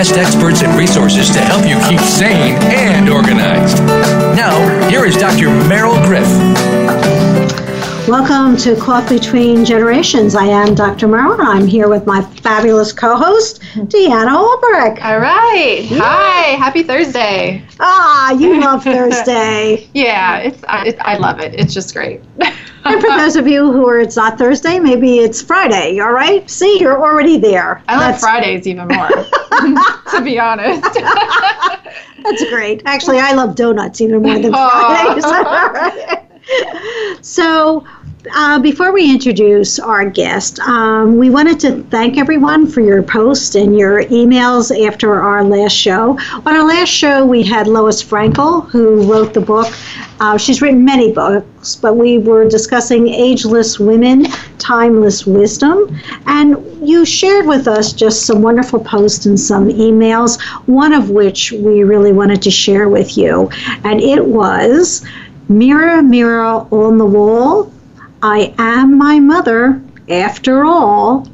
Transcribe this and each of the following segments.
guest experts and resources to help you keep sane and organized. Now, here is Dr. Meryl Griff. Welcome to Caught Between Generations. I am Dr. Meryl. I'm here with my fabulous co-host, Deanna Olbrich. All right. Hi. Happy Thursday. Ah, you love Thursday. Yeah, it's I, it, I love it. It's just great. and for those of you who are, it's not Thursday, maybe it's Friday. All right. See, you're already there. I love Fridays even more. to be honest. That's great. Actually, I love donuts even more than Fridays. so, uh, before we introduce our guest, um, we wanted to thank everyone for your posts and your emails after our last show. On our last show, we had Lois Frankel, who wrote the book. Uh, she's written many books, but we were discussing Ageless Women, Timeless Wisdom. And you shared with us just some wonderful posts and some emails, one of which we really wanted to share with you. And it was Mirror, mirror on the wall, I am my mother after all.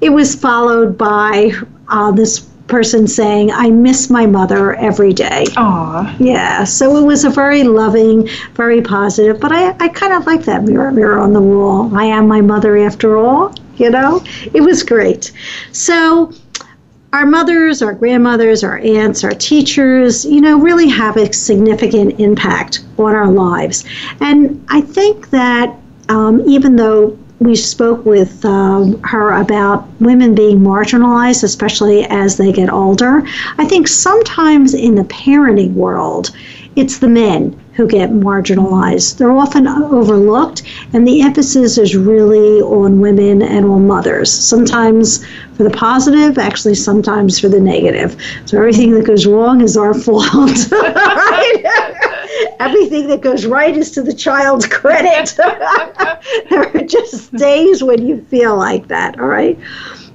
It was followed by uh, this person saying, I miss my mother every day. Aww. Yeah, so it was a very loving, very positive, but I, I kind of like that mirror, mirror on the wall. I am my mother after all, you know? It was great. So, our mothers, our grandmothers, our aunts, our teachers, you know, really have a significant impact on our lives. And I think that um, even though we spoke with um, her about women being marginalized, especially as they get older, I think sometimes in the parenting world, it's the men who get marginalized. They're often overlooked, and the emphasis is really on women and on mothers. Sometimes for the positive, actually, sometimes for the negative. So everything that goes wrong is our fault. Everything that goes right is to the child's credit. there are just days when you feel like that, all right?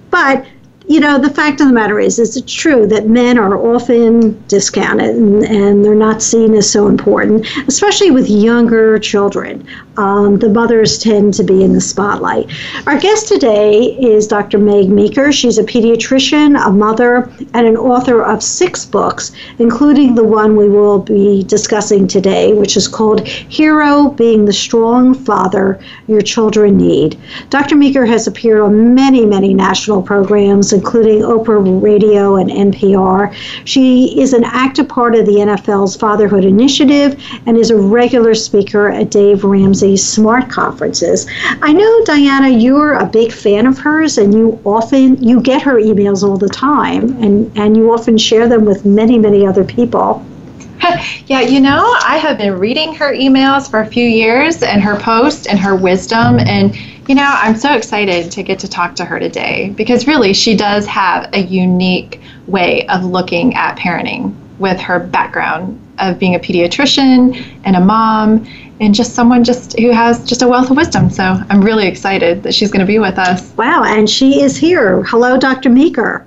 But you know, the fact of the matter is, is it's true that men are often discounted and, and they're not seen as so important, especially with younger children. Um, the mothers tend to be in the spotlight. Our guest today is Dr. Meg Meeker. She's a pediatrician, a mother, and an author of six books, including the one we will be discussing today, which is called Hero Being the Strong Father Your Children Need. Dr. Meeker has appeared on many, many national programs including Oprah Radio and NPR. She is an active part of the NFL's Fatherhood Initiative and is a regular speaker at Dave Ramsey's Smart Conferences. I know, Diana, you're a big fan of hers and you often you get her emails all the time and, and you often share them with many, many other people. yeah, you know, I have been reading her emails for a few years and her posts and her wisdom and you know, I'm so excited to get to talk to her today because really she does have a unique way of looking at parenting with her background of being a pediatrician and a mom and just someone just who has just a wealth of wisdom. So I'm really excited that she's going to be with us. Wow, and she is here. Hello, Dr. Meeker.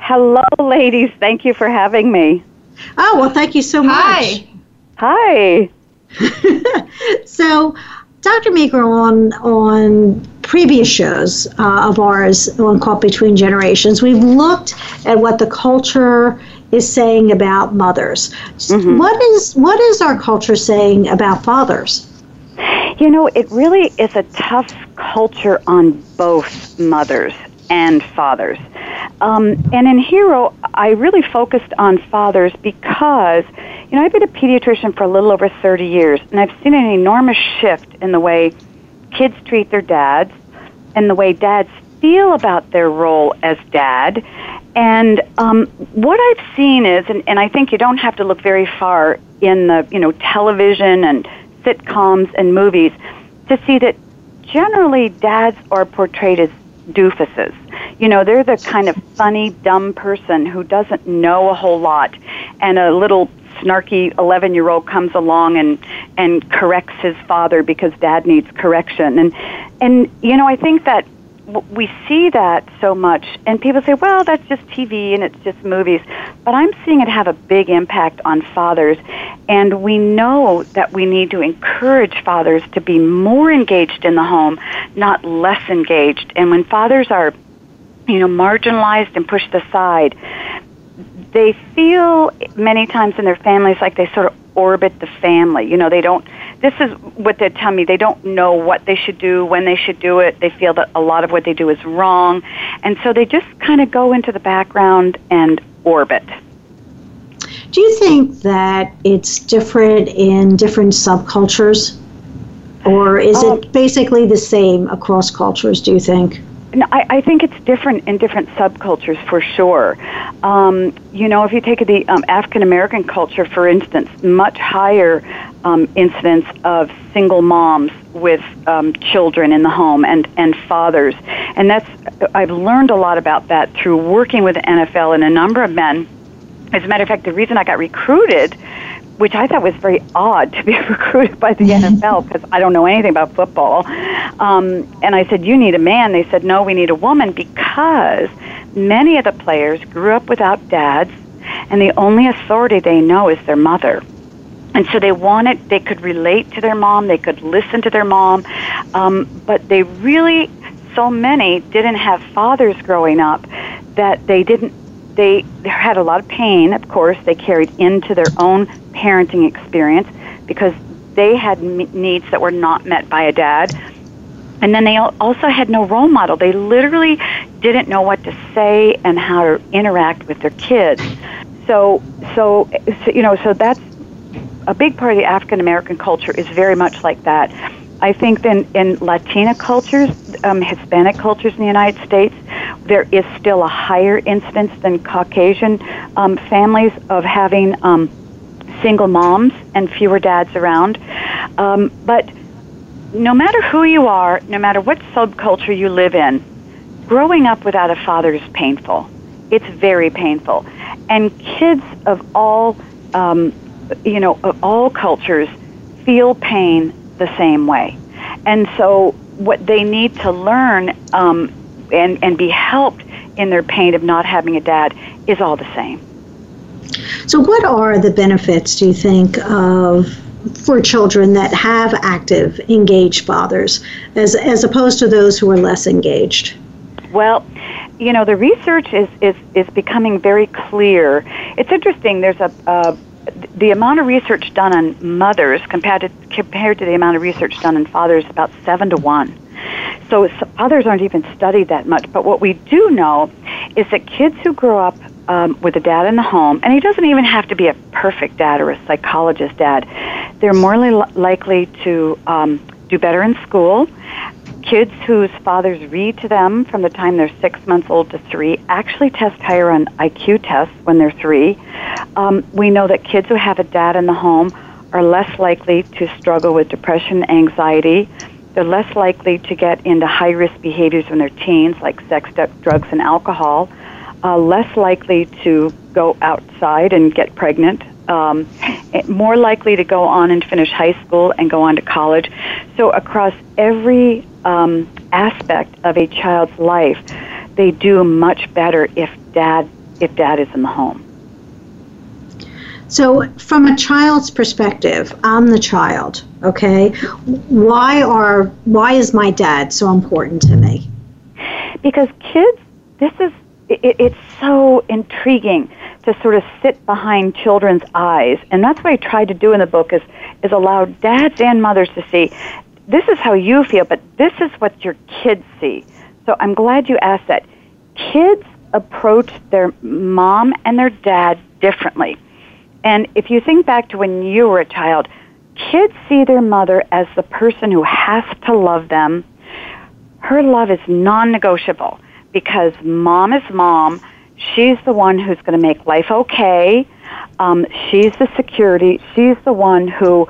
Hello, ladies. Thank you for having me. Oh, well, thank you so much. Hi. Hi. so, Dr. Meeker, on on previous shows uh, of ours on Caught Between Generations, we've looked at what the culture is saying about mothers. Mm-hmm. What is what is our culture saying about fathers? You know, it really is a tough culture on both mothers. And fathers. Um, and in Hero, I really focused on fathers because, you know, I've been a pediatrician for a little over 30 years, and I've seen an enormous shift in the way kids treat their dads and the way dads feel about their role as dad. And um, what I've seen is, and, and I think you don't have to look very far in the, you know, television and sitcoms and movies to see that generally dads are portrayed as doofuses. You know, they're the kind of funny, dumb person who doesn't know a whole lot, and a little snarky 11 year old comes along and and corrects his father because dad needs correction and and you know i think that we see that so much, and people say, well, that's just TV and it's just movies. But I'm seeing it have a big impact on fathers, and we know that we need to encourage fathers to be more engaged in the home, not less engaged. And when fathers are, you know, marginalized and pushed aside, they feel many times in their families like they sort of orbit the family. You know, they don't this is what they tell me. They don't know what they should do, when they should do it. They feel that a lot of what they do is wrong. And so they just kind of go into the background and orbit. Do you think that it's different in different subcultures? Or is um, it basically the same across cultures, do you think? No, I, I think it's different in different subcultures for sure. Um, you know, if you take the um, African American culture, for instance, much higher um, incidence of single moms with um, children in the home and, and fathers. And that's, I've learned a lot about that through working with NFL and a number of men. As a matter of fact, the reason I got recruited which I thought was very odd to be recruited by the NFL because I don't know anything about football. Um, and I said, You need a man. They said, No, we need a woman because many of the players grew up without dads, and the only authority they know is their mother. And so they wanted, they could relate to their mom, they could listen to their mom, um, but they really, so many didn't have fathers growing up that they didn't they had a lot of pain, of course, they carried into their own parenting experience because they had needs that were not met by a dad. And then they also had no role model. They literally didn't know what to say and how to interact with their kids. So, so, so you know, so that's a big part of the African American culture is very much like that. I think then in Latina cultures, um, Hispanic cultures in the United States, there is still a higher incidence than Caucasian um, families of having um, single moms and fewer dads around. Um, but no matter who you are, no matter what subculture you live in, growing up without a father is painful. It's very painful. And kids of all, um, you know, of all cultures feel pain the same way. And so what they need to learn um, and, and be helped in their pain of not having a dad is all the same. So, what are the benefits, do you think, of for children that have active, engaged fathers, as as opposed to those who are less engaged? Well, you know, the research is is is becoming very clear. It's interesting. There's a uh, the amount of research done on mothers compared to compared to the amount of research done on fathers about seven to one. So fathers aren't even studied that much. But what we do know is that kids who grow up um, with a dad in the home, and he doesn't even have to be a perfect dad or a psychologist dad, they're more li- likely to um, do better in school. Kids whose fathers read to them from the time they're six months old to three actually test higher on IQ tests when they're three. Um, we know that kids who have a dad in the home are less likely to struggle with depression, anxiety. They're less likely to get into high risk behaviors when they're teens, like sex, drugs, and alcohol uh, less likely to go outside and get pregnant, um, more likely to go on and finish high school and go on to college. So across every um, aspect of a child's life, they do much better if dad if dad is in the home. So, from a child's perspective, I'm the child. Okay, why are why is my dad so important to me? Because kids, this is it, it's so intriguing to sort of sit behind children's eyes, and that's what I tried to do in the book is is allow dads and mothers to see this is how you feel, but this is what your kids see. So I'm glad you asked that. kids approach their mom and their dad differently. And if you think back to when you were a child, kids see their mother as the person who has to love them. Her love is non negotiable because mom is mom. She's the one who's going to make life okay. Um, she's the security. She's the one who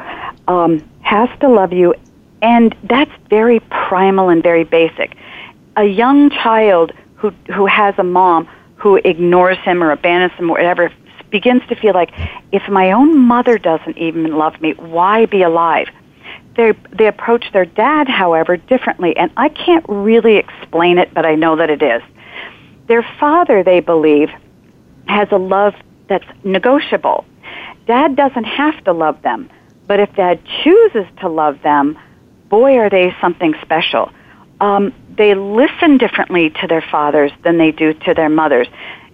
um, has to love you. And that's very primal and very basic. A young child who, who has a mom who ignores him or abandons him or whatever begins to feel like if my own mother doesn't even love me, why be alive? They they approach their dad, however, differently, and I can't really explain it, but I know that it is. Their father, they believe, has a love that's negotiable. Dad doesn't have to love them, but if dad chooses to love them, boy, are they something special. Um, they listen differently to their fathers than they do to their mothers.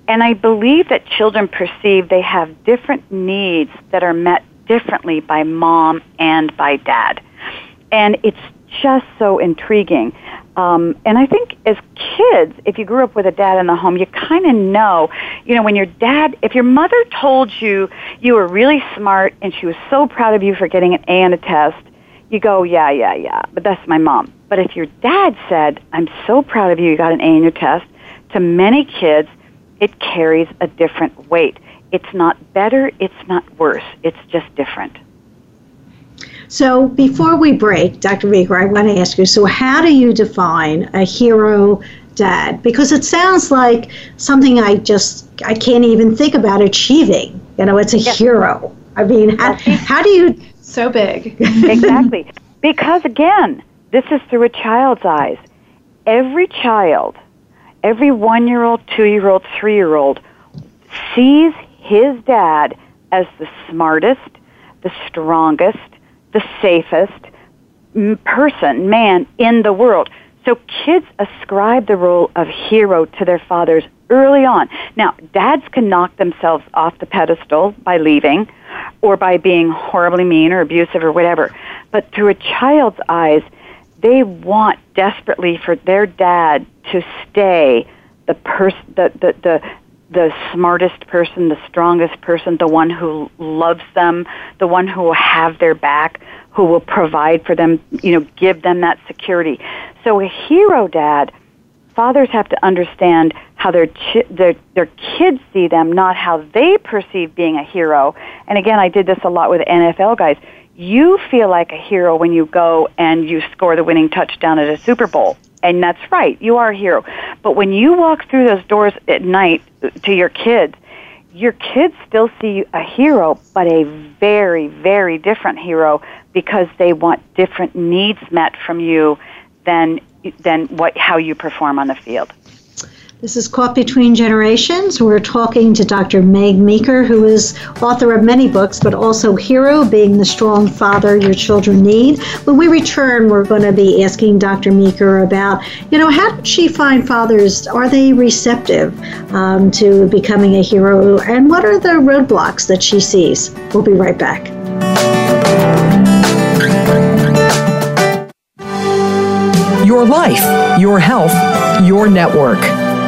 And I believe that children perceive they have different needs that are met differently by mom and by dad. And it's just so intriguing. Um, and I think as kids, if you grew up with a dad in the home, you kind of know, you know, when your dad, if your mother told you you were really smart and she was so proud of you for getting an A on a test, you go, yeah, yeah, yeah, but that's my mom. But if your dad said, I'm so proud of you, you got an A in your test, to many kids, it carries a different weight. It's not better, it's not worse, it's just different. So before we break, Dr. Meeker, I want to ask you so, how do you define a hero dad? Because it sounds like something I just I can't even think about achieving. You know, it's a yes. hero. I mean, how, how do you. So big. exactly. Because again, this is through a child's eyes. Every child every one year old, two year old, three year old sees his dad as the smartest, the strongest, the safest person, man in the world. So kids ascribe the role of hero to their fathers early on. Now, dads can knock themselves off the pedestal by leaving or by being horribly mean or abusive or whatever. But through a child's eyes, they want desperately for their dad to stay the person, the, the, the, the smartest person, the strongest person, the one who loves them, the one who will have their back, who will provide for them, you know, give them that security. So a hero dad, fathers have to understand how their chi- their their kids see them, not how they perceive being a hero. And again, I did this a lot with NFL guys you feel like a hero when you go and you score the winning touchdown at a Super Bowl. And that's right, you are a hero. But when you walk through those doors at night to your kids, your kids still see a hero, but a very, very different hero because they want different needs met from you than than what how you perform on the field. This is Caught Between Generations. We're talking to Dr. Meg Meeker, who is author of many books, but also Hero, being the strong father your children need. When we return, we're going to be asking Dr. Meeker about, you know, how did she find fathers? Are they receptive um, to becoming a hero? And what are the roadblocks that she sees? We'll be right back. Your life, your health, your network.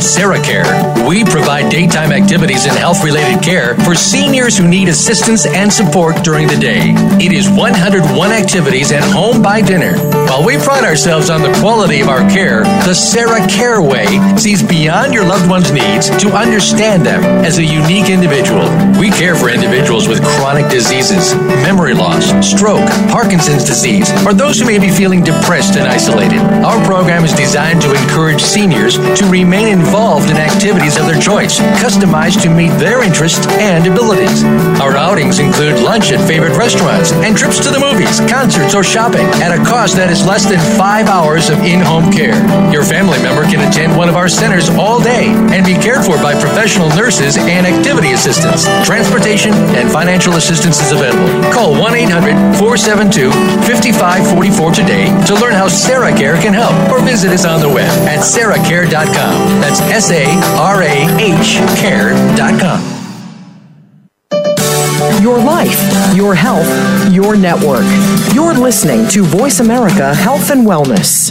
At SarahCare, we provide daytime activities and health related care for seniors who need assistance and support during the day. It is 101 activities and home by dinner. While we pride ourselves on the quality of our care, the Sarah Care Way sees beyond your loved one's needs to understand them as a unique individual. We care for individuals with chronic diseases, memory loss, stroke, Parkinson's disease, or those who may be feeling depressed and isolated. Our program is designed to encourage seniors to remain involved involved in activities of their choice, customized to meet their interests and abilities. Our outings include lunch at favorite restaurants and trips to the movies, concerts, or shopping at a cost that is less than five hours of in home care. Your family member can attend one of our centers all day and be cared for by professional nurses and activity assistants. Transportation and financial assistance is available. Call 1 800 472 5544 today to learn how Sarah Care can help or visit us on the web at sarahcare.com. That's S A R A H care.com. your life, your health, your network. You're listening to Voice America Health and Wellness.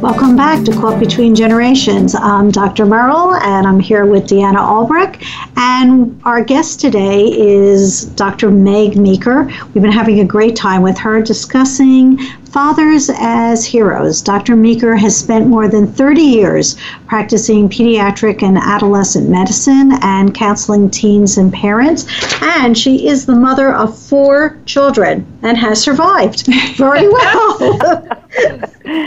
Welcome back to Caught Between Generations. I'm Dr. Meryl, and I'm here with Deanna Albrecht. And our guest today is Dr. Meg Meeker. We've been having a great time with her discussing fathers as heroes. Dr. Meeker has spent more than 30 years practicing pediatric and adolescent medicine and counseling teens and parents. And she is the mother of four children and has survived very well.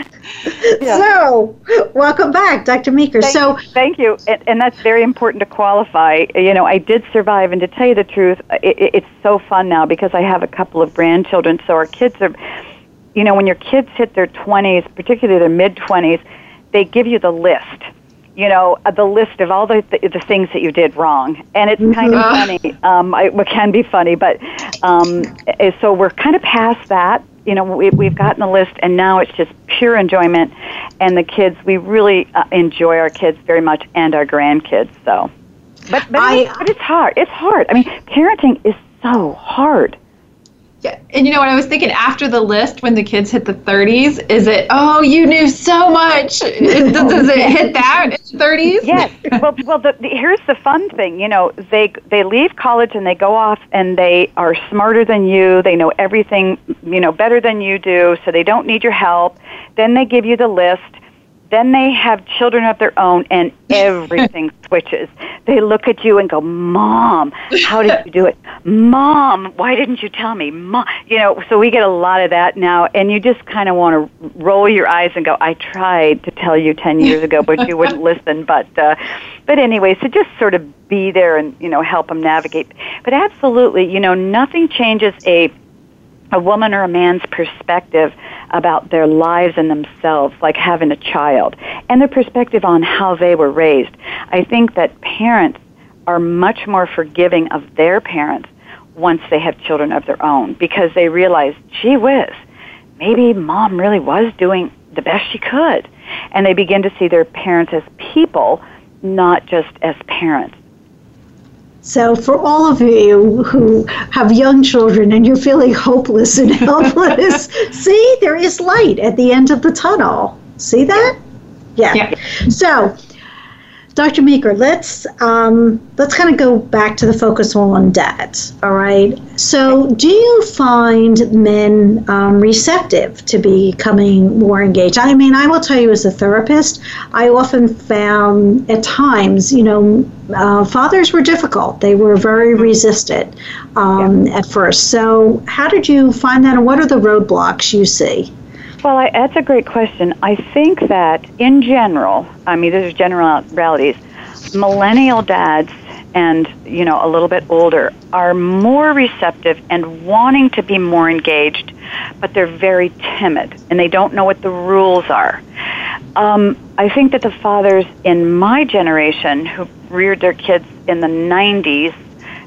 yeah. So, welcome back, Dr. Meeker. Thank, so, thank you, and, and, that's very important to qualify. You know, I did survive, and to tell you the truth, it, it's so fun now because I have a couple of grandchildren. So our kids are, you know, when your kids hit their twenties, particularly their mid twenties, they give you the list. You know, uh, the list of all the, the, the things that you did wrong, and it's kind of mm-hmm. funny. Um, I, it can be funny, but um, eh, so we're kind of past that. You know we, we've gotten the list and now it's just pure enjoyment. And the kids we really uh, enjoy our kids very much and our grandkids so but but, I, but it's hard it's hard. I mean parenting is so hard yeah, and you know what I was thinking after the list when the kids hit the 30s, is it oh you knew so much? does, it hit that in the 30s? Yes. well, well, the, the, here's the fun thing. You know, they they leave college and they go off and they are smarter than you. They know everything, you know, better than you do, so they don't need your help. Then they give you the list then they have children of their own and everything switches. They look at you and go, Mom, how did you do it? Mom, why didn't you tell me? Mom, you know, so we get a lot of that now and you just kind of want to roll your eyes and go, I tried to tell you 10 years ago, but you wouldn't listen. But, uh, but anyway, so just sort of be there and, you know, help them navigate. But absolutely, you know, nothing changes a, a woman or a man's perspective about their lives and themselves, like having a child, and their perspective on how they were raised. I think that parents are much more forgiving of their parents once they have children of their own because they realize, gee whiz, maybe mom really was doing the best she could. And they begin to see their parents as people, not just as parents. So, for all of you who have young children and you're feeling hopeless and helpless, see, there is light at the end of the tunnel. See that? Yeah. yeah. So, Dr. Meeker, let's um, let's kind of go back to the focus on dads. All right. So, do you find men um, receptive to becoming more engaged? I mean, I will tell you, as a therapist, I often found at times, you know, uh, fathers were difficult. They were very resistant um, yeah. at first. So, how did you find that, and what are the roadblocks you see? Well, I, that's a great question. I think that in general, I mean, these are generalities, millennial dads and, you know, a little bit older are more receptive and wanting to be more engaged, but they're very timid and they don't know what the rules are. Um, I think that the fathers in my generation who reared their kids in the 90s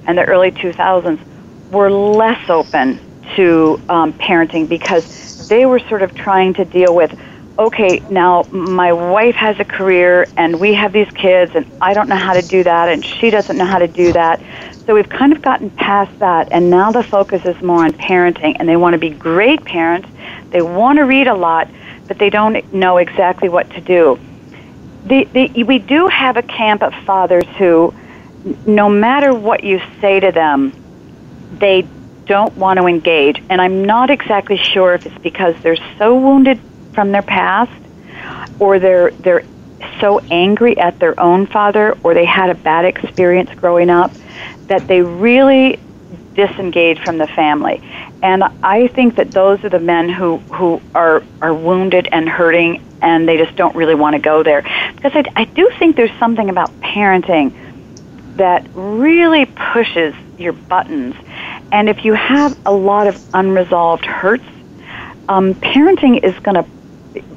and the early 2000s were less open to um, parenting because they were sort of trying to deal with okay, now my wife has a career and we have these kids and I don't know how to do that and she doesn't know how to do that. So we've kind of gotten past that and now the focus is more on parenting and they want to be great parents. They want to read a lot, but they don't know exactly what to do. The, the, we do have a camp of fathers who, no matter what you say to them, they don't want to engage. And I'm not exactly sure if it's because they're so wounded from their past or they're they're so angry at their own father or they had a bad experience growing up that they really disengage from the family. And I think that those are the men who, who are, are wounded and hurting and they just don't really want to go there. Because I, I do think there's something about parenting that really pushes your buttons and if you have a lot of unresolved hurts, um, parenting is going to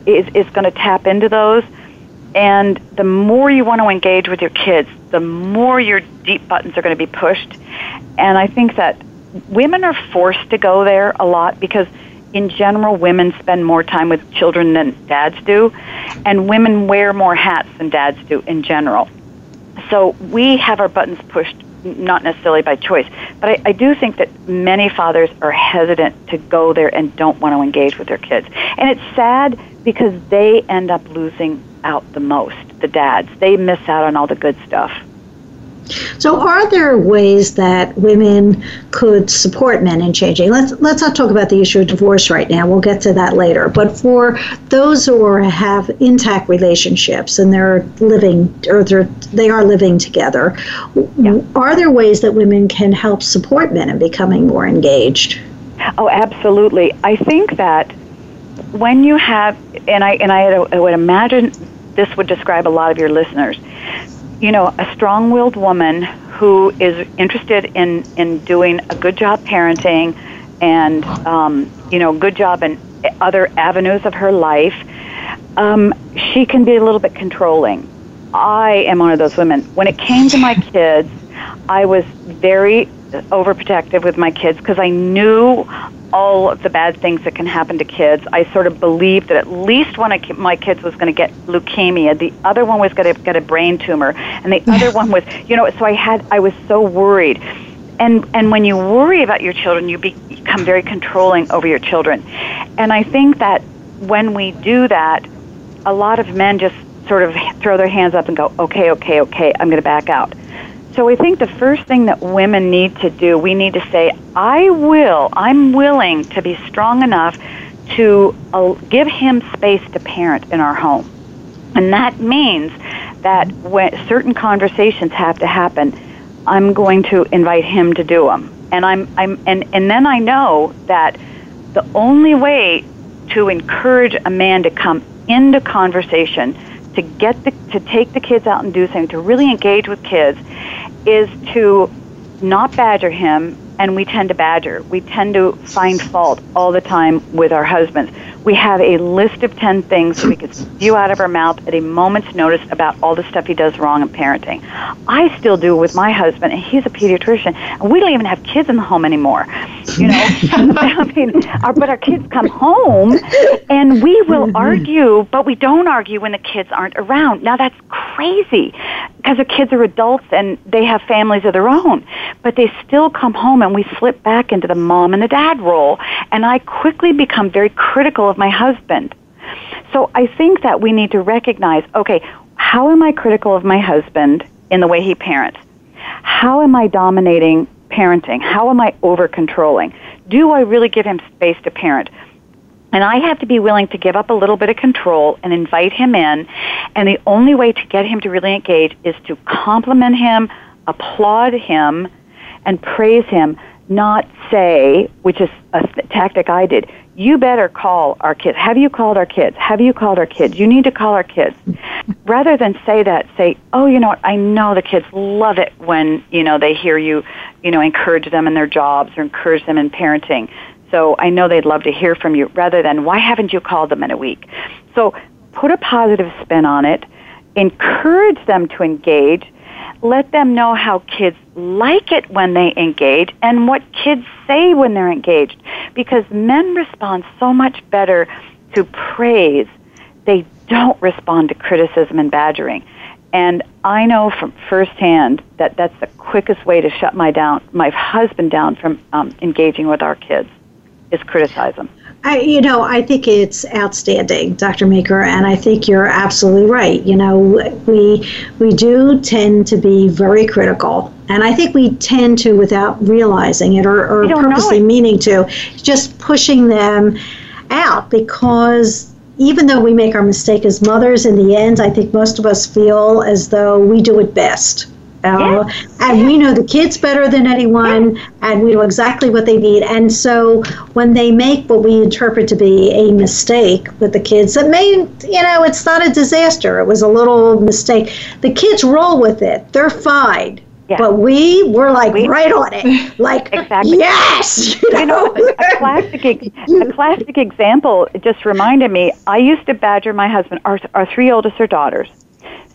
is, is going to tap into those. And the more you want to engage with your kids, the more your deep buttons are going to be pushed. And I think that women are forced to go there a lot because in general, women spend more time with children than dads do, and women wear more hats than dads do in general. So we have our buttons pushed, not necessarily by choice, but I, I do think that many fathers are hesitant to go there and don't want to engage with their kids. And it's sad because they end up losing out the most, the dads. They miss out on all the good stuff. So, are there ways that women could support men in changing? Let's let's not talk about the issue of divorce right now. We'll get to that later. But for those who have intact relationships and they're living or they're, they are living together, yeah. are there ways that women can help support men in becoming more engaged? Oh, absolutely. I think that when you have, and I and I, I would imagine this would describe a lot of your listeners you know, a strong willed woman who is interested in, in doing a good job parenting and, um, you know, good job in other avenues of her life, um, she can be a little bit controlling. I am one of those women. When it came to my kids, I was very overprotective with my kids because I knew all of the bad things that can happen to kids. I sort of believed that at least one of my kids was going to get leukemia, the other one was going to get a brain tumor, and the other one was, you know, so I had I was so worried. And and when you worry about your children, you become very controlling over your children. And I think that when we do that, a lot of men just sort of throw their hands up and go, "Okay, okay, okay, I'm going to back out." So I think the first thing that women need to do, we need to say, I will, I'm willing to be strong enough to uh, give him space to parent in our home. And that means that when certain conversations have to happen, I'm going to invite him to do them. And I'm, I'm, and, and then I know that the only way to encourage a man to come into conversation, to get the, to take the kids out and do something, to really engage with kids, is to not badger him, and we tend to badger. We tend to find fault all the time with our husbands we have a list of 10 things we could spew out of our mouth at a moment's notice about all the stuff he does wrong in parenting. I still do with my husband, and he's a pediatrician, and we don't even have kids in the home anymore. You know, I mean, our, but our kids come home, and we will argue, but we don't argue when the kids aren't around. Now, that's crazy because the kids are adults and they have families of their own, but they still come home, and we slip back into the mom and the dad role, and I quickly become very critical of my husband. So I think that we need to recognize okay, how am I critical of my husband in the way he parents? How am I dominating parenting? How am I over controlling? Do I really give him space to parent? And I have to be willing to give up a little bit of control and invite him in. And the only way to get him to really engage is to compliment him, applaud him, and praise him, not say, which is a tactic I did, you better call our kids. Have you called our kids? Have you called our kids? You need to call our kids. Rather than say that, say, oh, you know what, I know the kids love it when, you know, they hear you, you know, encourage them in their jobs or encourage them in parenting. So I know they'd love to hear from you rather than, why haven't you called them in a week? So put a positive spin on it. Encourage them to engage let them know how kids like it when they engage and what kids say when they're engaged. Because men respond so much better to praise. They don't respond to criticism and badgering. And I know from firsthand that that's the quickest way to shut my down, my husband down from um, engaging with our kids is criticize them. I, you know, I think it's outstanding, Dr. Meeker, and I think you're absolutely right. You know, we we do tend to be very critical, and I think we tend to, without realizing it or, or purposely meaning to, just pushing them out because even though we make our mistake as mothers, in the end, I think most of us feel as though we do it best. Uh, yeah. And we know the kids better than anyone, yeah. and we know exactly what they need. And so when they make what we interpret to be a mistake with the kids, that may, you know, it's not a disaster. It was a little mistake. The kids roll with it. They're fine. Yeah. But we were like we, right on it, like exactly. Yes, you know, you know a classic a classic example just reminded me. I used to badger my husband. Our our three oldest are daughters,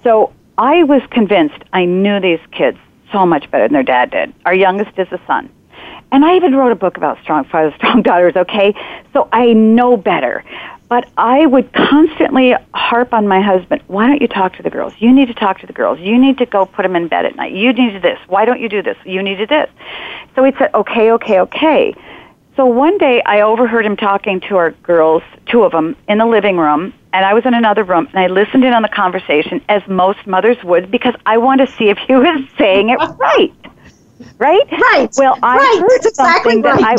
so I was convinced I knew these kids so much better than their dad did. Our youngest is a son. And I even wrote a book about strong fathers, strong daughters, okay? So I know better. But I would constantly harp on my husband, why don't you talk to the girls? You need to talk to the girls. You need to go put them in bed at night. You need to this. Why don't you do this? You need to this. So he said, okay, okay, okay. So one day I overheard him talking to our girls, two of them, in the living room, and I was in another room, and I listened in on the conversation, as most mothers would, because I wanted to see if he was saying it right right? Right. Well, I right. heard something exactly that I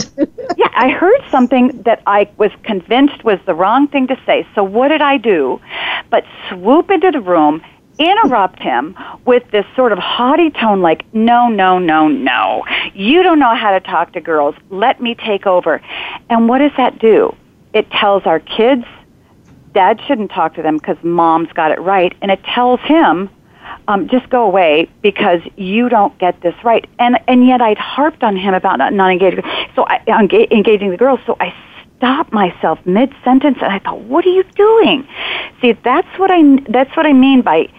yeah, I heard something that I was convinced was the wrong thing to say. So what did I do? But swoop into the room, interrupt him with this sort of haughty tone like, "No, no, no, no. You don't know how to talk to girls. Let me take over." And what does that do? It tells our kids dad shouldn't talk to them because mom's got it right, and it tells him um, just go away because you don't get this right. And and yet I'd harped on him about not, not engaging. So I, engaging the girls. So I stopped myself mid sentence and I thought, what are you doing? See, that's what I that's what I mean by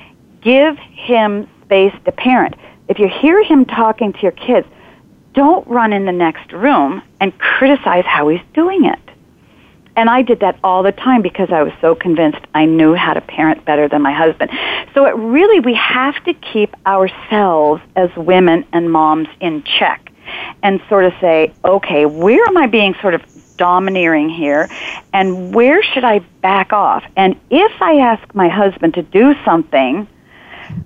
give him space to parent. If you hear him talking to your kids, don't run in the next room and criticize how he's doing it. And I did that all the time because I was so convinced I knew how to parent better than my husband. So it really, we have to keep ourselves as women and moms in check and sort of say, okay, where am I being sort of domineering here and where should I back off? And if I ask my husband to do something,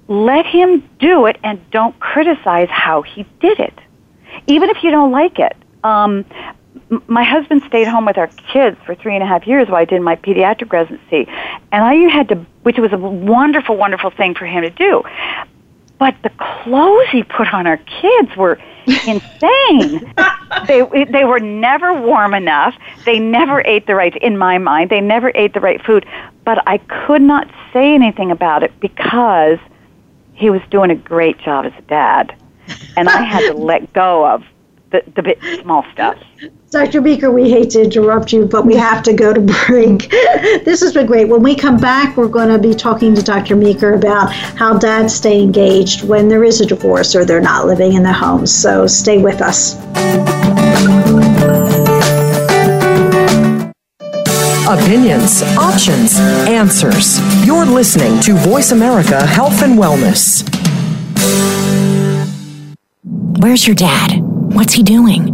let him do it and don't criticize how he did it, even if you don't like it. Um, my husband stayed home with our kids for three and a half years while I did my pediatric residency, and I had to, which was a wonderful, wonderful thing for him to do. But the clothes he put on our kids were insane. they they were never warm enough. They never ate the right. In my mind, they never ate the right food. But I could not say anything about it because he was doing a great job as a dad, and I had to let go of the, the bit small stuff. Dr. Meeker, we hate to interrupt you, but we have to go to break. this has been great. When we come back, we're going to be talking to Dr. Meeker about how dads stay engaged when there is a divorce or they're not living in the home. So stay with us. Opinions, options, answers. You're listening to Voice America Health and Wellness. Where's your dad? What's he doing?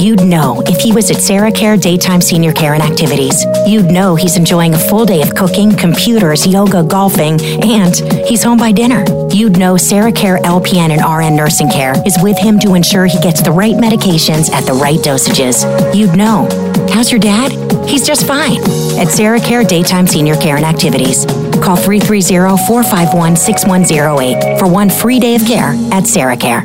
You'd know if he was at Sarah Care Daytime Senior Care and Activities. You'd know he's enjoying a full day of cooking, computers, yoga, golfing, and he's home by dinner. You'd know Sarah Care LPN and RN Nursing Care is with him to ensure he gets the right medications at the right dosages. You'd know. How's your dad? He's just fine. At Sarah Care Daytime Senior Care and Activities. Call 330 451 6108 for one free day of care at Sarah Care.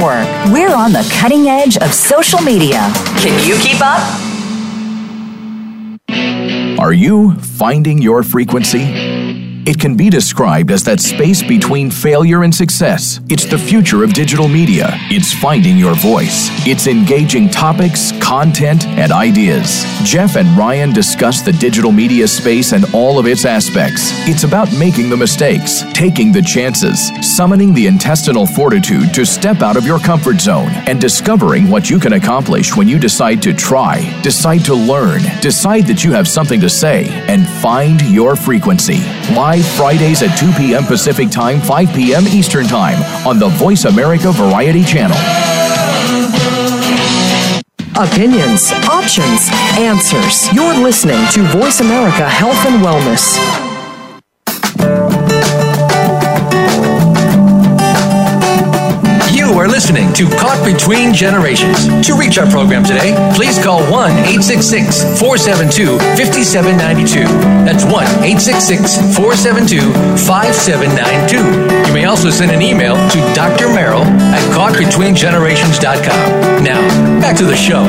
Network. We're on the cutting edge of social media. Can you keep up? Are you finding your frequency? It can be described as that space between failure and success. It's the future of digital media. It's finding your voice. It's engaging topics, content, and ideas. Jeff and Ryan discuss the digital media space and all of its aspects. It's about making the mistakes, taking the chances, summoning the intestinal fortitude to step out of your comfort zone, and discovering what you can accomplish when you decide to try, decide to learn, decide that you have something to say, and find your frequency. Live Fridays at 2 p.m. Pacific Time, 5 p.m. Eastern Time on the Voice America Variety Channel. Opinions, options, answers. You're listening to Voice America Health and Wellness. You are listening to Caught Between Generations. To reach our program today, please call 1 866 472 5792. That's 1 866 472 5792. You may also send an email to Dr. Meryl at caughtbetweengenerations.com. Now, back to the show.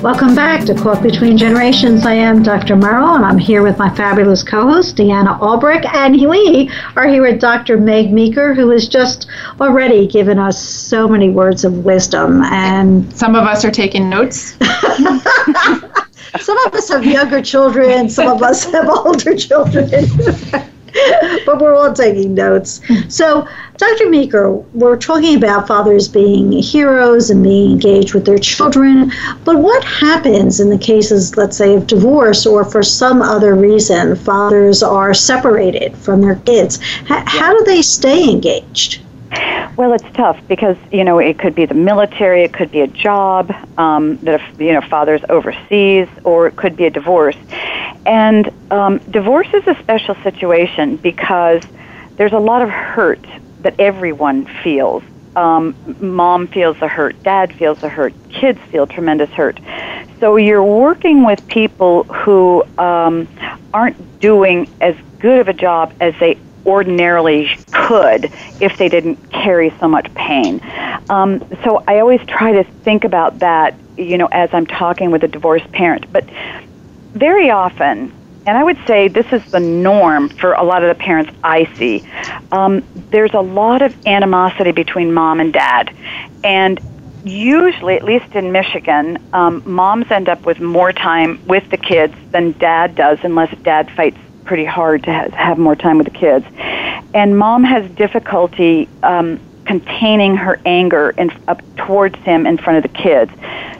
Welcome back to Caught Between Generations. I am Dr. Meryl, and I'm here with my fabulous co-host, Deanna Albrecht, and we are here with Dr. Meg Meeker, who has just already given us so many words of wisdom. And some of us are taking notes. some of us have younger children, some of us have older children. but we're all taking notes. So, Dr. Meeker, we're talking about fathers being heroes and being engaged with their children. But what happens in the cases, let's say, of divorce or for some other reason, fathers are separated from their kids? H- how do they stay engaged? Well, it's tough because you know it could be the military, it could be a job um, that if, you know father's overseas, or it could be a divorce. And um, divorce is a special situation because there's a lot of hurt that everyone feels. Um, mom feels the hurt, dad feels the hurt, kids feel tremendous hurt. So you're working with people who um, aren't doing as good of a job as they ordinarily could if they didn't carry so much pain. Um, so I always try to think about that, you know, as I'm talking with a divorced parent. But very often, and I would say this is the norm for a lot of the parents I see, um, there's a lot of animosity between mom and dad. And usually, at least in Michigan, um, moms end up with more time with the kids than dad does, unless dad fights pretty hard to have more time with the kids. And mom has difficulty um, containing her anger in, up towards him in front of the kids.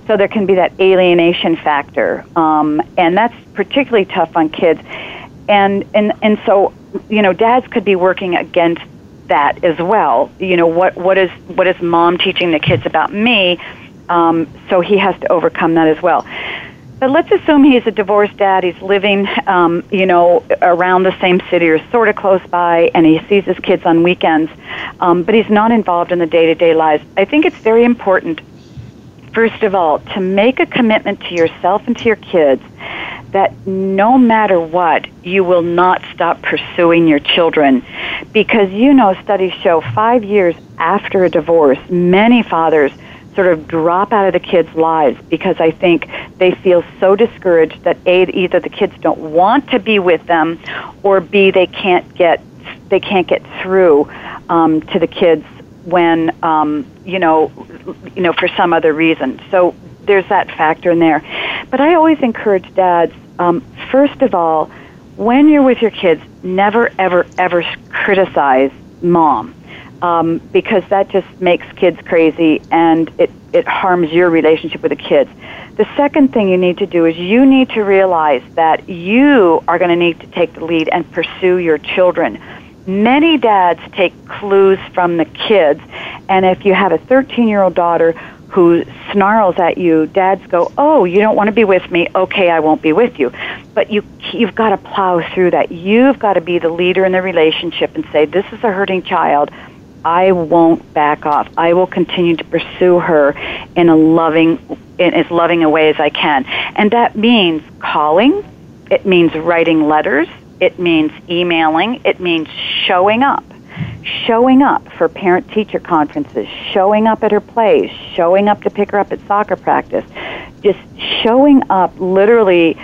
So there can be that alienation factor, um, and that's particularly tough on kids. And and and so you know, dads could be working against that as well. You know, what what is what is mom teaching the kids about me? Um, so he has to overcome that as well. But let's assume he's a divorced dad. He's living, um, you know, around the same city or sort of close by, and he sees his kids on weekends, um, but he's not involved in the day-to-day lives. I think it's very important first of all, to make a commitment to yourself and to your kids that no matter what, you will not stop pursuing your children. Because you know, studies show five years after a divorce, many fathers sort of drop out of the kids' lives because I think they feel so discouraged that A, either the kids don't want to be with them, or B, they can't get they can't get through um, to the kids when um, you know you know for some other reason. So there's that factor in there. But I always encourage dads. Um, first of all, when you're with your kids, never ever ever criticize mom. Um, because that just makes kids crazy and it, it harms your relationship with the kids. The second thing you need to do is you need to realize that you are going to need to take the lead and pursue your children many dads take clues from the kids, and if you have a 13 year old daughter who snarls at you, dads go, "Oh, you don't want to be with me. Okay, I won't be with you." But you you've got to plow through that. You've got to be the leader in the relationship and say, "This is a hurting child. I won't back off. I will continue to pursue her in a loving in as loving a way as I can." And that means calling. It means writing letters. It means emailing. It means showing up. Showing up for parent teacher conferences, showing up at her plays, showing up to pick her up at soccer practice. Just showing up literally,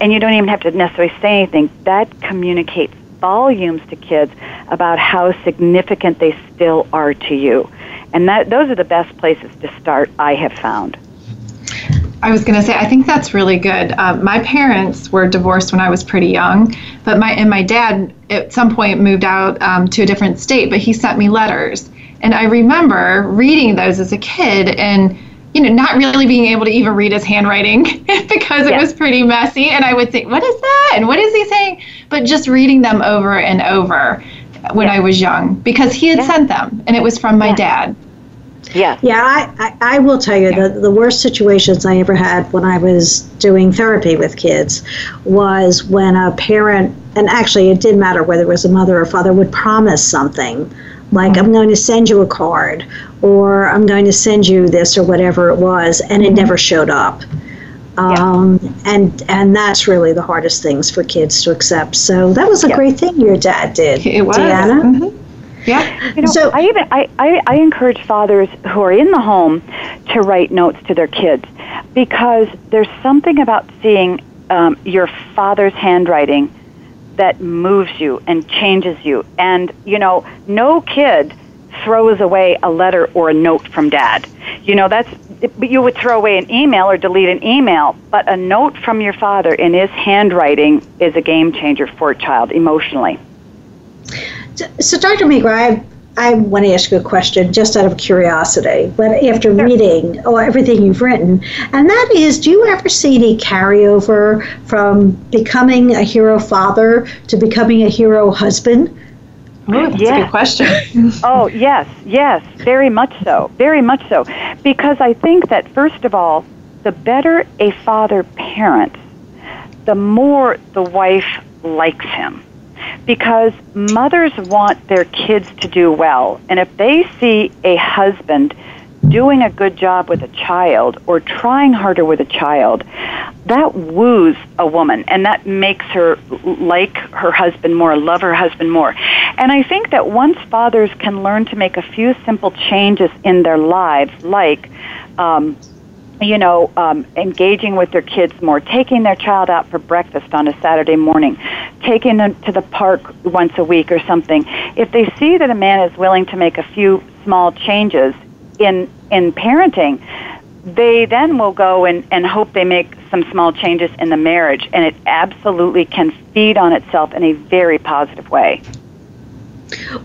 and you don't even have to necessarily say anything. That communicates volumes to kids about how significant they still are to you. And that those are the best places to start, I have found. I was going to say, I think that's really good. Uh, my parents were divorced when I was pretty young, but my and my dad at some point moved out um, to a different state, but he sent me letters, and I remember reading those as a kid and you know not really being able to even read his handwriting because it yeah. was pretty messy, and I would think, what is that, and what is he saying? But just reading them over and over when yeah. I was young because he had yeah. sent them, and it was from my dad. Yeah. Yeah, I, I, I, will tell you that the worst situations I ever had when I was doing therapy with kids was when a parent, and actually it didn't matter whether it was a mother or father, would promise something like I'm going to send you a card or I'm going to send you this or whatever it was, and it never showed up. Um, yeah. and and that's really the hardest things for kids to accept. So that was a yeah. great thing your dad did, it was. Deanna. Mm-hmm. Yeah. You know, so, I even I, I, I encourage fathers who are in the home to write notes to their kids because there's something about seeing um, your father's handwriting that moves you and changes you. And, you know, no kid throws away a letter or a note from dad. You know, that's, you would throw away an email or delete an email, but a note from your father in his handwriting is a game changer for a child emotionally. So, Dr. Meeker, I I want to ask you a question just out of curiosity, but after sure. reading oh, everything you've written, and that is do you ever see any carryover from becoming a hero father to becoming a hero husband? Oh, that's yes. a good question. oh, yes, yes, very much so, very much so. Because I think that, first of all, the better a father parents, the more the wife likes him because mothers want their kids to do well. And if they see a husband doing a good job with a child or trying harder with a child, that woos a woman and that makes her like her husband more, love her husband more. And I think that once fathers can learn to make a few simple changes in their lives, like um, you know, um, engaging with their kids more, taking their child out for breakfast on a Saturday morning, taking them to the park once a week or something. If they see that a man is willing to make a few small changes in in parenting, they then will go and, and hope they make some small changes in the marriage, and it absolutely can feed on itself in a very positive way.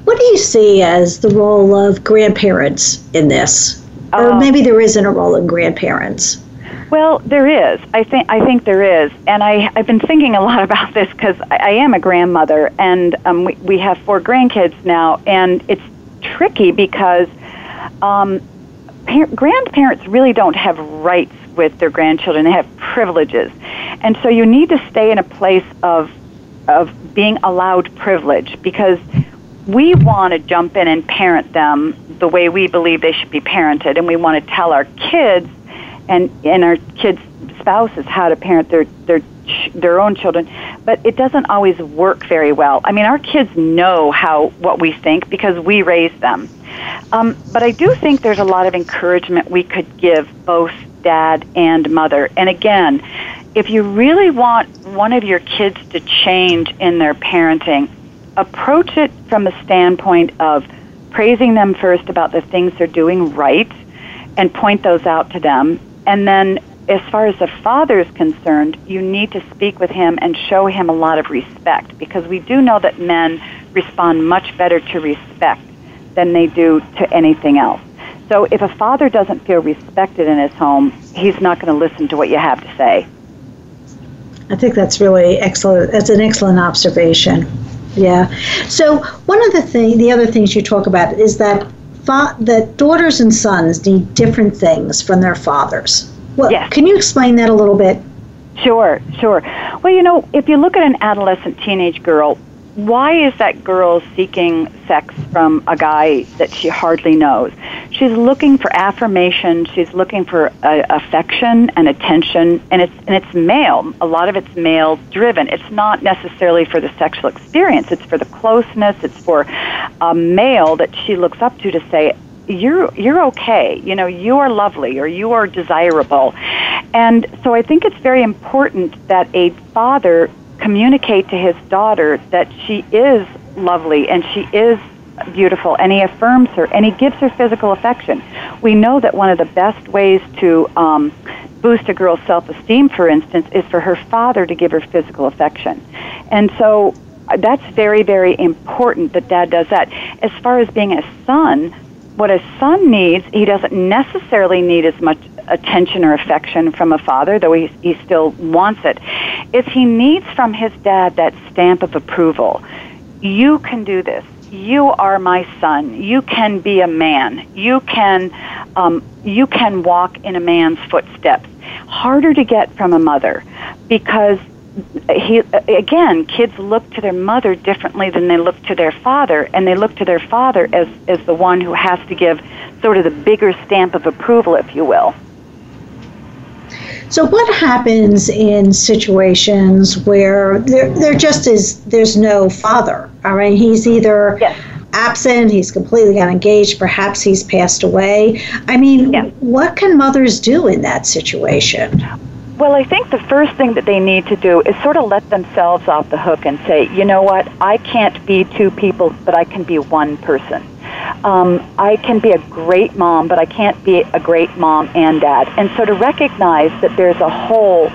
What do you see as the role of grandparents in this? Or um, maybe there isn't a role in grandparents. Well, there is. I think I think there is, and I I've been thinking a lot about this because I, I am a grandmother, and um, we we have four grandkids now, and it's tricky because um, par- grandparents really don't have rights with their grandchildren; they have privileges, and so you need to stay in a place of of being allowed privilege because we want to jump in and parent them the way we believe they should be parented, and we want to tell our kids and and our kids' spouses how to parent their their their own children, but it doesn't always work very well. I mean, our kids know how what we think because we raise them. Um, but I do think there's a lot of encouragement we could give both dad and mother. And again, if you really want one of your kids to change in their parenting, approach it from the standpoint of praising them first about the things they're doing right and point those out to them. And then, as far as the father is concerned, you need to speak with him and show him a lot of respect because we do know that men respond much better to respect than they do to anything else. So if a father doesn't feel respected in his home, he's not going to listen to what you have to say. I think that's really excellent. That's an excellent observation. Yeah. So one of the thing, the other things you talk about is that fa- that daughters and sons need different things from their fathers. Well, yes. Can you explain that a little bit? Sure, sure. Well, you know, if you look at an adolescent teenage girl, why is that girl seeking sex from a guy that she hardly knows? She's looking for affirmation. She's looking for uh, affection and attention, and it's and it's male. A lot of it's male driven. It's not necessarily for the sexual experience. It's for the closeness. It's for a male that she looks up to to say, you're you're okay you know you are lovely or you are desirable and so i think it's very important that a father communicate to his daughter that she is lovely and she is beautiful and he affirms her and he gives her physical affection. We know that one of the best ways to um, boost a girl's self esteem, for instance, is for her father to give her physical affection. And so uh, that's very, very important that dad does that. As far as being a son, what a son needs, he doesn't necessarily need as much attention or affection from a father, though he, he still wants it, is he needs from his dad that stamp of approval. You can do this. You are my son. You can be a man. You can, um, you can walk in a man's footsteps. Harder to get from a mother because he again, kids look to their mother differently than they look to their father, and they look to their father as as the one who has to give sort of the bigger stamp of approval, if you will. So, what happens in situations where there, there just is there's no father? All right, he's either yes. absent, he's completely unengaged, perhaps he's passed away. I mean, yes. what can mothers do in that situation? Well, I think the first thing that they need to do is sort of let themselves off the hook and say, you know what, I can't be two people, but I can be one person. Um, I can be a great mom, but I can't be a great mom and dad. And so to recognize that there's a hole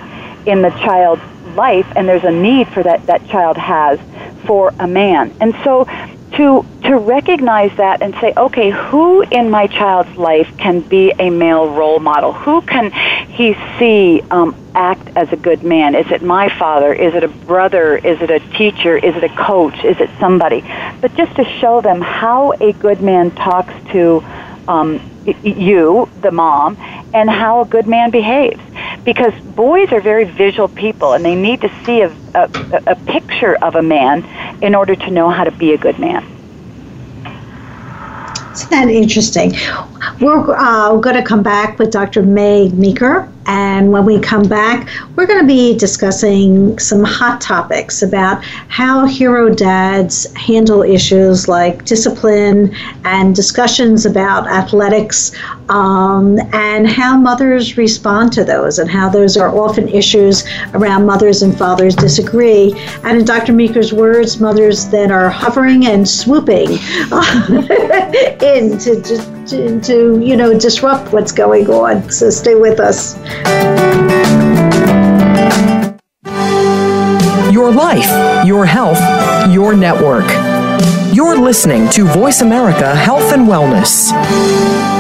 in the child's life and there's a need for that that child has for a man. And so to to recognize that and say, okay, who in my child's life can be a male role model? Who can he see um, act as a good man? Is it my father? Is it a brother? Is it a teacher? Is it a coach? Is it somebody? But just to show them how a good man talks to um, you, the mom, and how a good man behaves. Because boys are very visual people, and they need to see a, a, a picture of a man in order to know how to be a good man. Isn't that interesting? We're uh, going to come back with Dr. Meg Meeker and when we come back, we're going to be discussing some hot topics about how hero dads handle issues like discipline and discussions about athletics um, and how mothers respond to those and how those are often issues around mothers and fathers disagree. And in Dr. Meeker's words, mothers then are hovering and swooping in to, to, to, you know, disrupt what's going on. So stay with us. Your life, your health, your network. You're listening to Voice America Health and Wellness.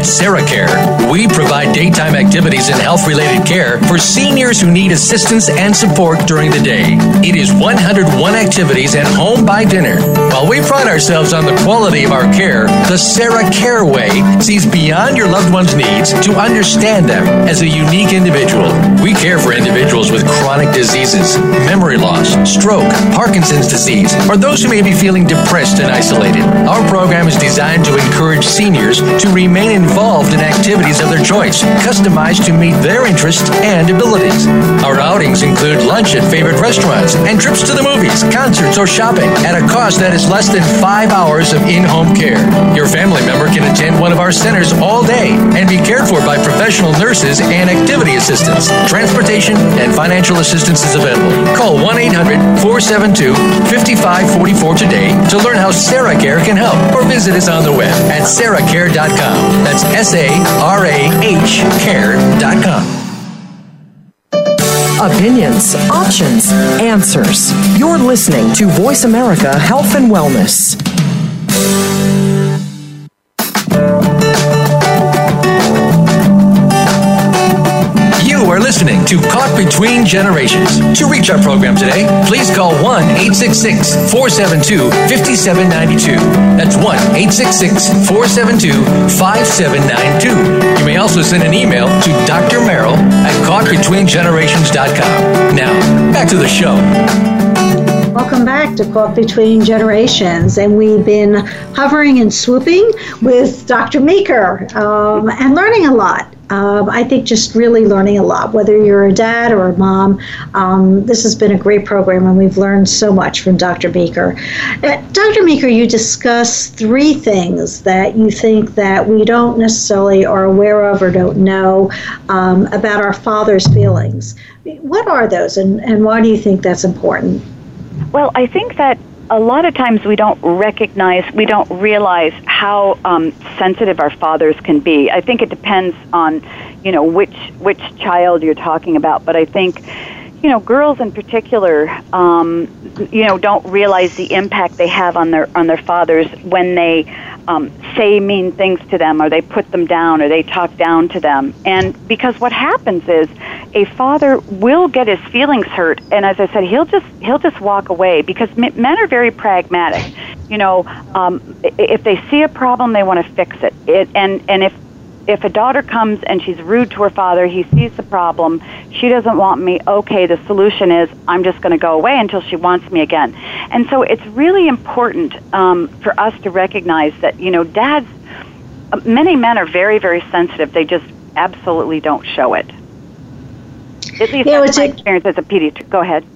At SarahCare, we provide daytime activities and health related care for seniors who need assistance and support during the day. It is 101 activities at home by dinner. While we pride ourselves on the quality of our care, the SarahCare way sees beyond your loved one's needs to understand them as a unique individual. We care for individuals with chronic diseases, memory loss, stroke, Parkinson's disease, or those who may be feeling depressed and isolated. Our program is designed to encourage seniors to remain involved involved in activities of their choice, customized to meet their interests and abilities. Our outings include lunch at favorite restaurants and trips to the movies, concerts, or shopping at a cost that is less than five hours of in home care. Your family member can attend one of our centers all day and be cared for by professional nurses and activity assistants. Transportation and financial assistance is available. Call 1 800 472 5544 today to learn how Sarah Care can help or visit us on the web at sarahcare.com. That's S A R A H care.com. Opinions, options, answers. You're listening to Voice America Health and Wellness. Are listening to Caught Between Generations. To reach our program today, please call 1 866 472 5792. That's 1 866 472 5792. You may also send an email to Dr. Meryl at caughtbetweengenerations.com. Now, back to the show. Welcome back to Caught Between Generations. And we've been hovering and swooping with Dr. Meeker um, and learning a lot um, I think just really learning a lot, whether you're a dad or a mom. Um, this has been a great program, and we've learned so much from Dr. Meeker. Uh, Dr. Meeker, you discuss three things that you think that we don't necessarily are aware of or don't know um, about our father's feelings. What are those, and, and why do you think that's important? Well, I think that a lot of times we don't recognize, we don't realize how um, sensitive our fathers can be. I think it depends on, you know, which which child you're talking about. But I think, you know, girls in particular, um, you know, don't realize the impact they have on their on their fathers when they um, say mean things to them, or they put them down, or they talk down to them. And because what happens is a father will get his feelings hurt, and as I said, he'll just he'll just walk away because men are very pragmatic. You know, um, if they see a problem, they want to fix it. it and and if if a daughter comes and she's rude to her father, he sees the problem, she doesn't want me, okay, the solution is I'm just going to go away until she wants me again. And so it's really important um, for us to recognize that, you know, dads, uh, many men are very, very sensitive. They just absolutely don't show it. At least yeah, that's my experience as a pediatrician. Go ahead.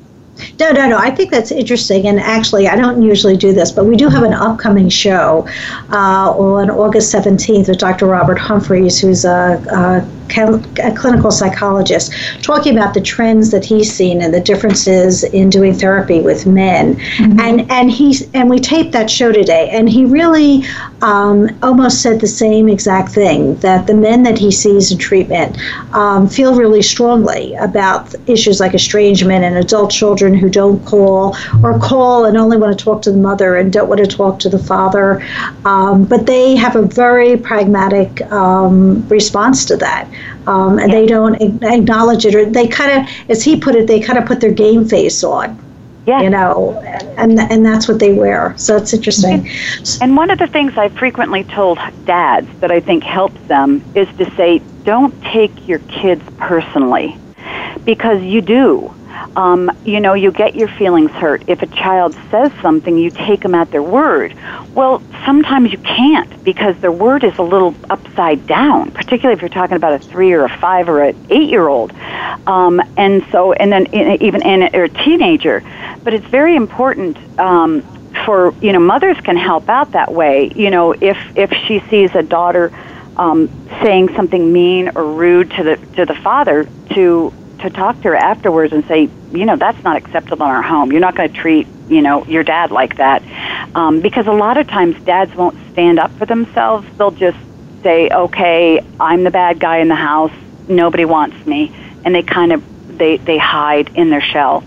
No, no, no. I think that's interesting. And actually, I don't usually do this, but we do have an upcoming show uh, on August 17th with Dr. Robert Humphreys, who's a, a a clinical psychologist, talking about the trends that he's seen and the differences in doing therapy with men. Mm-hmm. And and he's and we taped that show today, and he really um, almost said the same exact thing that the men that he sees in treatment um, feel really strongly about issues like estrangement and adult children who don't call or call and only want to talk to the mother and don't want to talk to the father. Um, but they have a very pragmatic um, response to that um, and yeah. they don't acknowledge it, or they kind of, as he put it, they kind of put their game face on. Yeah. You know, and and that's what they wear. So it's interesting. And one of the things I frequently told dads that I think helps them is to say, don't take your kids personally, because you do. Um, you know, you get your feelings hurt. If a child says something, you take them at their word. Well, sometimes you can't because their word is a little upside down, particularly if you're talking about a three or a five or an eight year old. Um, and so, and then even in a, or a teenager. But it's very important. Um, for you know, mothers can help out that way. You know, if if she sees a daughter um, saying something mean or rude to the to the father, to to talk to her afterwards and say, you know, that's not acceptable in our home. You're not going to treat, you know, your dad like that. Um, because a lot of times dads won't stand up for themselves. They'll just say, okay, I'm the bad guy in the house. Nobody wants me. And they kind of, they, they hide in their shell.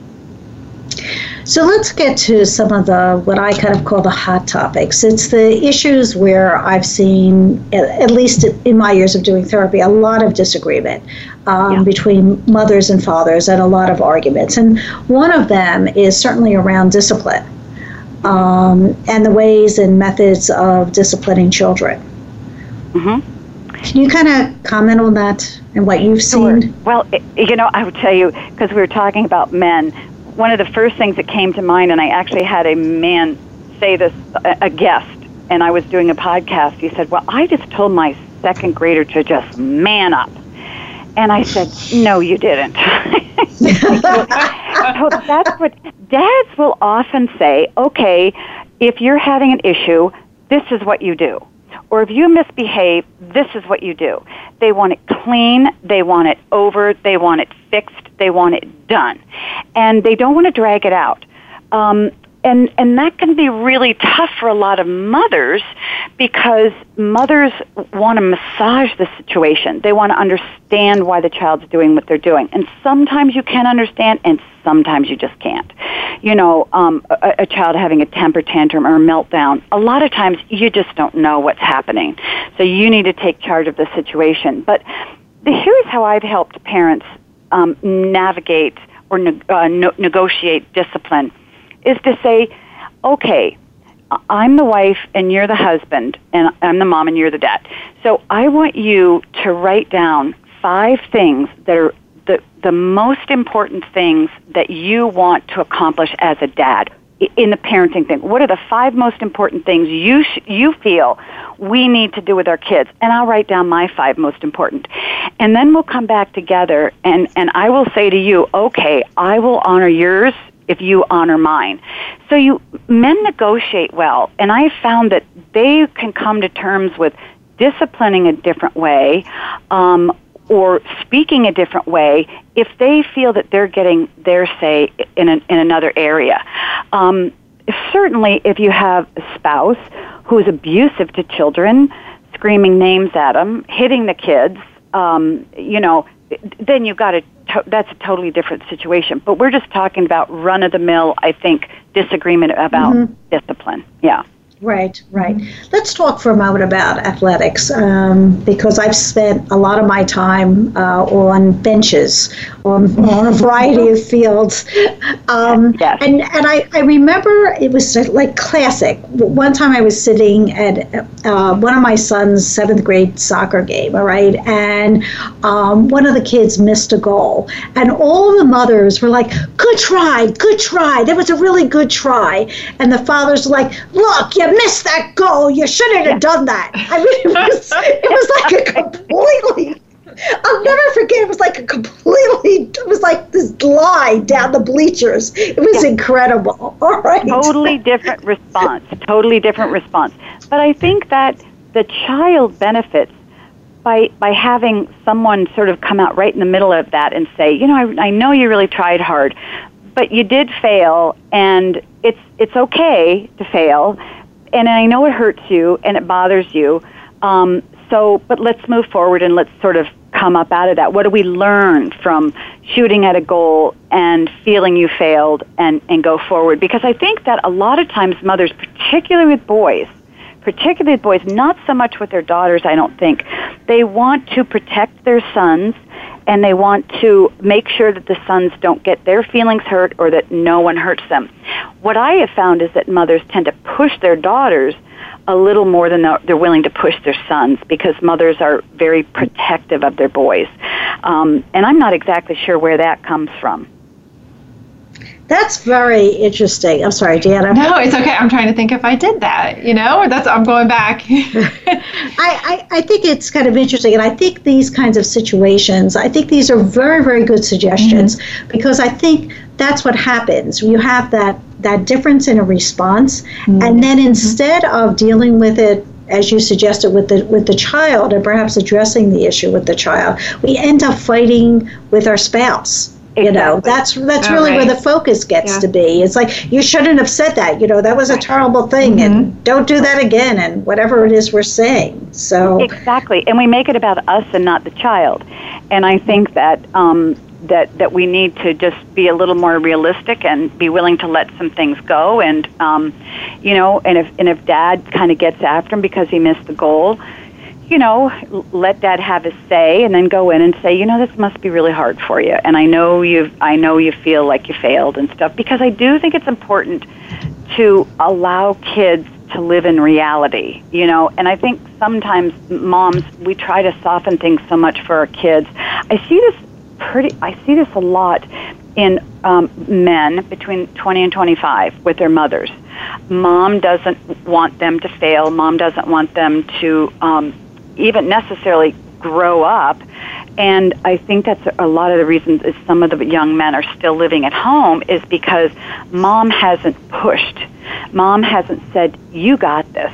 So let's get to some of the what I kind of call the hot topics. It's the issues where I've seen, at least in my years of doing therapy, a lot of disagreement um, yeah. between mothers and fathers and a lot of arguments. And one of them is certainly around discipline um, and the ways and methods of disciplining children. Mm-hmm. Can you kind of comment on that and what you've sure. seen? Well, you know, I would tell you, because we were talking about men, one of the first things that came to mind, and I actually had a man say this, a, a guest, and I was doing a podcast. He said, Well, I just told my second grader to just man up. And I said, No, you didn't. so that's what dads will often say okay, if you're having an issue, this is what you do. Or if you misbehave, this is what you do. They want it clean, they want it over, they want it fixed, they want it done. And they don't want to drag it out. Um, and and that can be really tough for a lot of mothers because mothers want to massage the situation. They want to understand why the child's doing what they're doing, and sometimes you can understand, and sometimes you just can't. You know, um, a, a child having a temper tantrum or a meltdown. A lot of times you just don't know what's happening, so you need to take charge of the situation. But here's how I've helped parents um, navigate or ne- uh, no- negotiate discipline is to say, okay, I'm the wife and you're the husband, and I'm the mom and you're the dad. So I want you to write down five things that are the, the most important things that you want to accomplish as a dad in the parenting thing. What are the five most important things you sh- you feel we need to do with our kids? And I'll write down my five most important. And then we'll come back together and and I will say to you, "Okay, I will honor yours if you honor mine. So you men negotiate well, and I found that they can come to terms with disciplining a different way, um, or speaking a different way if they feel that they're getting their say in an, in another area. Um, certainly, if you have a spouse who is abusive to children, screaming names at them, hitting the kids, um, you know, then you've got to, to that's a totally different situation. But we're just talking about run of the mill, I think, disagreement about mm-hmm. discipline. Yeah. Right, right. Let's talk for a moment about athletics um, because I've spent a lot of my time uh, on benches on, on, a variety of fields. Um, yes. And, and I, I remember it was like classic. One time I was sitting at uh, one of my son's seventh grade soccer game, all right, and um, one of the kids missed a goal. And all the mothers were like, good try, good try. That was a really good try. And the fathers were like, look, you missed that goal. You shouldn't have done that. I mean, it was it was like a completely. I'll never forget. It was like a completely. It was like this lie down the bleachers. It was yeah. incredible. All right. Totally different response. Totally different response. But I think that the child benefits by by having someone sort of come out right in the middle of that and say, you know, I, I know you really tried hard, but you did fail, and it's it's okay to fail and I know it hurts you and it bothers you. Um, so, but let's move forward and let's sort of come up out of that. What do we learn from shooting at a goal and feeling you failed and, and go forward? Because I think that a lot of times mothers, particularly with boys, particularly with boys, not so much with their daughters, I don't think, they want to protect their sons and they want to make sure that the sons don't get their feelings hurt or that no one hurts them. What I have found is that mothers tend to push their daughters a little more than they're willing to push their sons because mothers are very protective of their boys. Um, and I'm not exactly sure where that comes from. That's very interesting. I'm sorry, Deanna. No, it's okay. I'm trying to think if I did that. You know, that's I'm going back. I, I, I think it's kind of interesting, and I think these kinds of situations. I think these are very very good suggestions mm-hmm. because I think that's what happens. You have that that difference in a response, mm-hmm. and then instead of dealing with it as you suggested with the with the child and perhaps addressing the issue with the child we end up fighting with our spouse you know that's that's really right. where the focus gets yeah. to be it's like you shouldn't have said that you know that was a terrible thing mm-hmm. and don't do that again and whatever it is we're saying so exactly and we make it about us and not the child and i think that um, that that we need to just be a little more realistic and be willing to let some things go and um, you know and if and if dad kind of gets after him because he missed the goal you know, let dad have his say and then go in and say, you know, this must be really hard for you. And I know you I know you feel like you failed and stuff because I do think it's important to allow kids to live in reality, you know, and I think sometimes moms we try to soften things so much for our kids. I see this pretty I see this a lot in um, men between 20 and 25 with their mothers. Mom doesn't want them to fail. Mom doesn't want them to um, even necessarily grow up. And I think that's a lot of the reasons is some of the young men are still living at home is because mom hasn't pushed. Mom hasn't said, "You got this.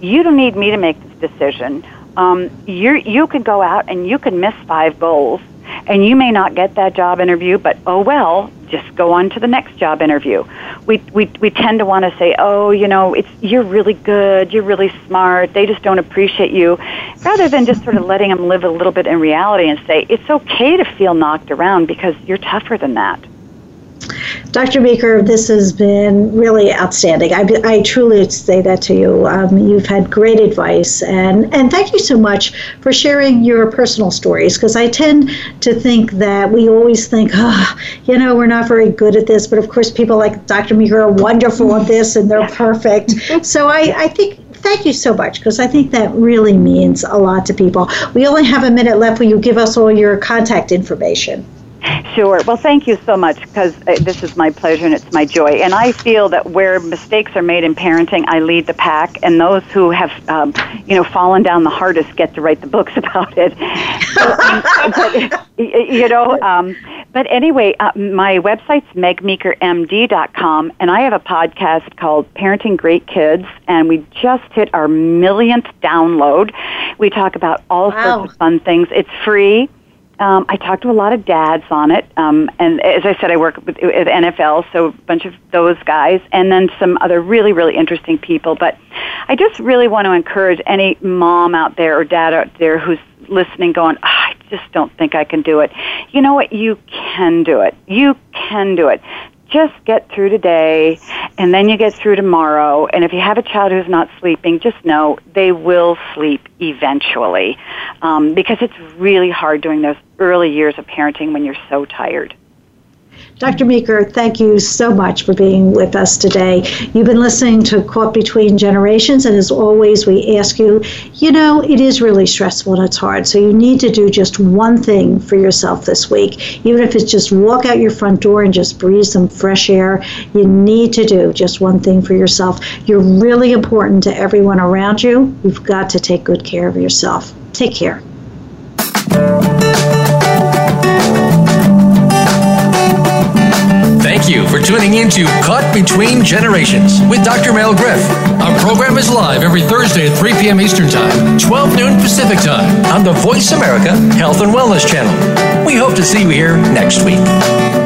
You don't need me to make this decision. Um, you you could go out and you could miss five goals, and you may not get that job interview, but oh well, just go on to the next job interview. We we we tend to want to say, "Oh, you know, it's you're really good, you're really smart. They just don't appreciate you." Rather than just sort of letting them live a little bit in reality and say, "It's okay to feel knocked around because you're tougher than that." Dr. Meeker, this has been really outstanding. I, I truly say that to you. Um, you've had great advice, and, and thank you so much for sharing your personal stories because I tend to think that we always think, oh, you know, we're not very good at this, but of course, people like Dr. Meeker are wonderful at this and they're perfect. so I, I think thank you so much because I think that really means a lot to people. We only have a minute left. Will you give us all your contact information? Sure. Well, thank you so much because uh, this is my pleasure and it's my joy. And I feel that where mistakes are made in parenting, I lead the pack, and those who have, um, you know, fallen down the hardest get to write the books about it. So, um, but, you know, um, but anyway, uh, my website's megmeekermd.com, and I have a podcast called Parenting Great Kids, and we just hit our millionth download. We talk about all wow. sorts of fun things. It's free. Um, I talked to a lot of dads on it, um, and as I said, I work with, with NFL, so a bunch of those guys, and then some other really, really interesting people. But I just really want to encourage any mom out there or dad out there who's listening, going, oh, "I just don't think I can do it." You know what? You can do it. You can do it just get through today and then you get through tomorrow. And if you have a child who's not sleeping, just know they will sleep eventually um, because it's really hard during those early years of parenting when you're so tired. Dr. Meeker, thank you so much for being with us today. You've been listening to Caught Between Generations, and as always, we ask you, you know, it is really stressful and it's hard, so you need to do just one thing for yourself this week. Even if it's just walk out your front door and just breathe some fresh air, you need to do just one thing for yourself. You're really important to everyone around you. You've got to take good care of yourself. Take care. Thank you for tuning in to Caught Between Generations with Dr. Mel Griff. Our program is live every Thursday at 3 p.m. Eastern Time, 12 noon Pacific Time on the Voice America Health and Wellness Channel. We hope to see you here next week.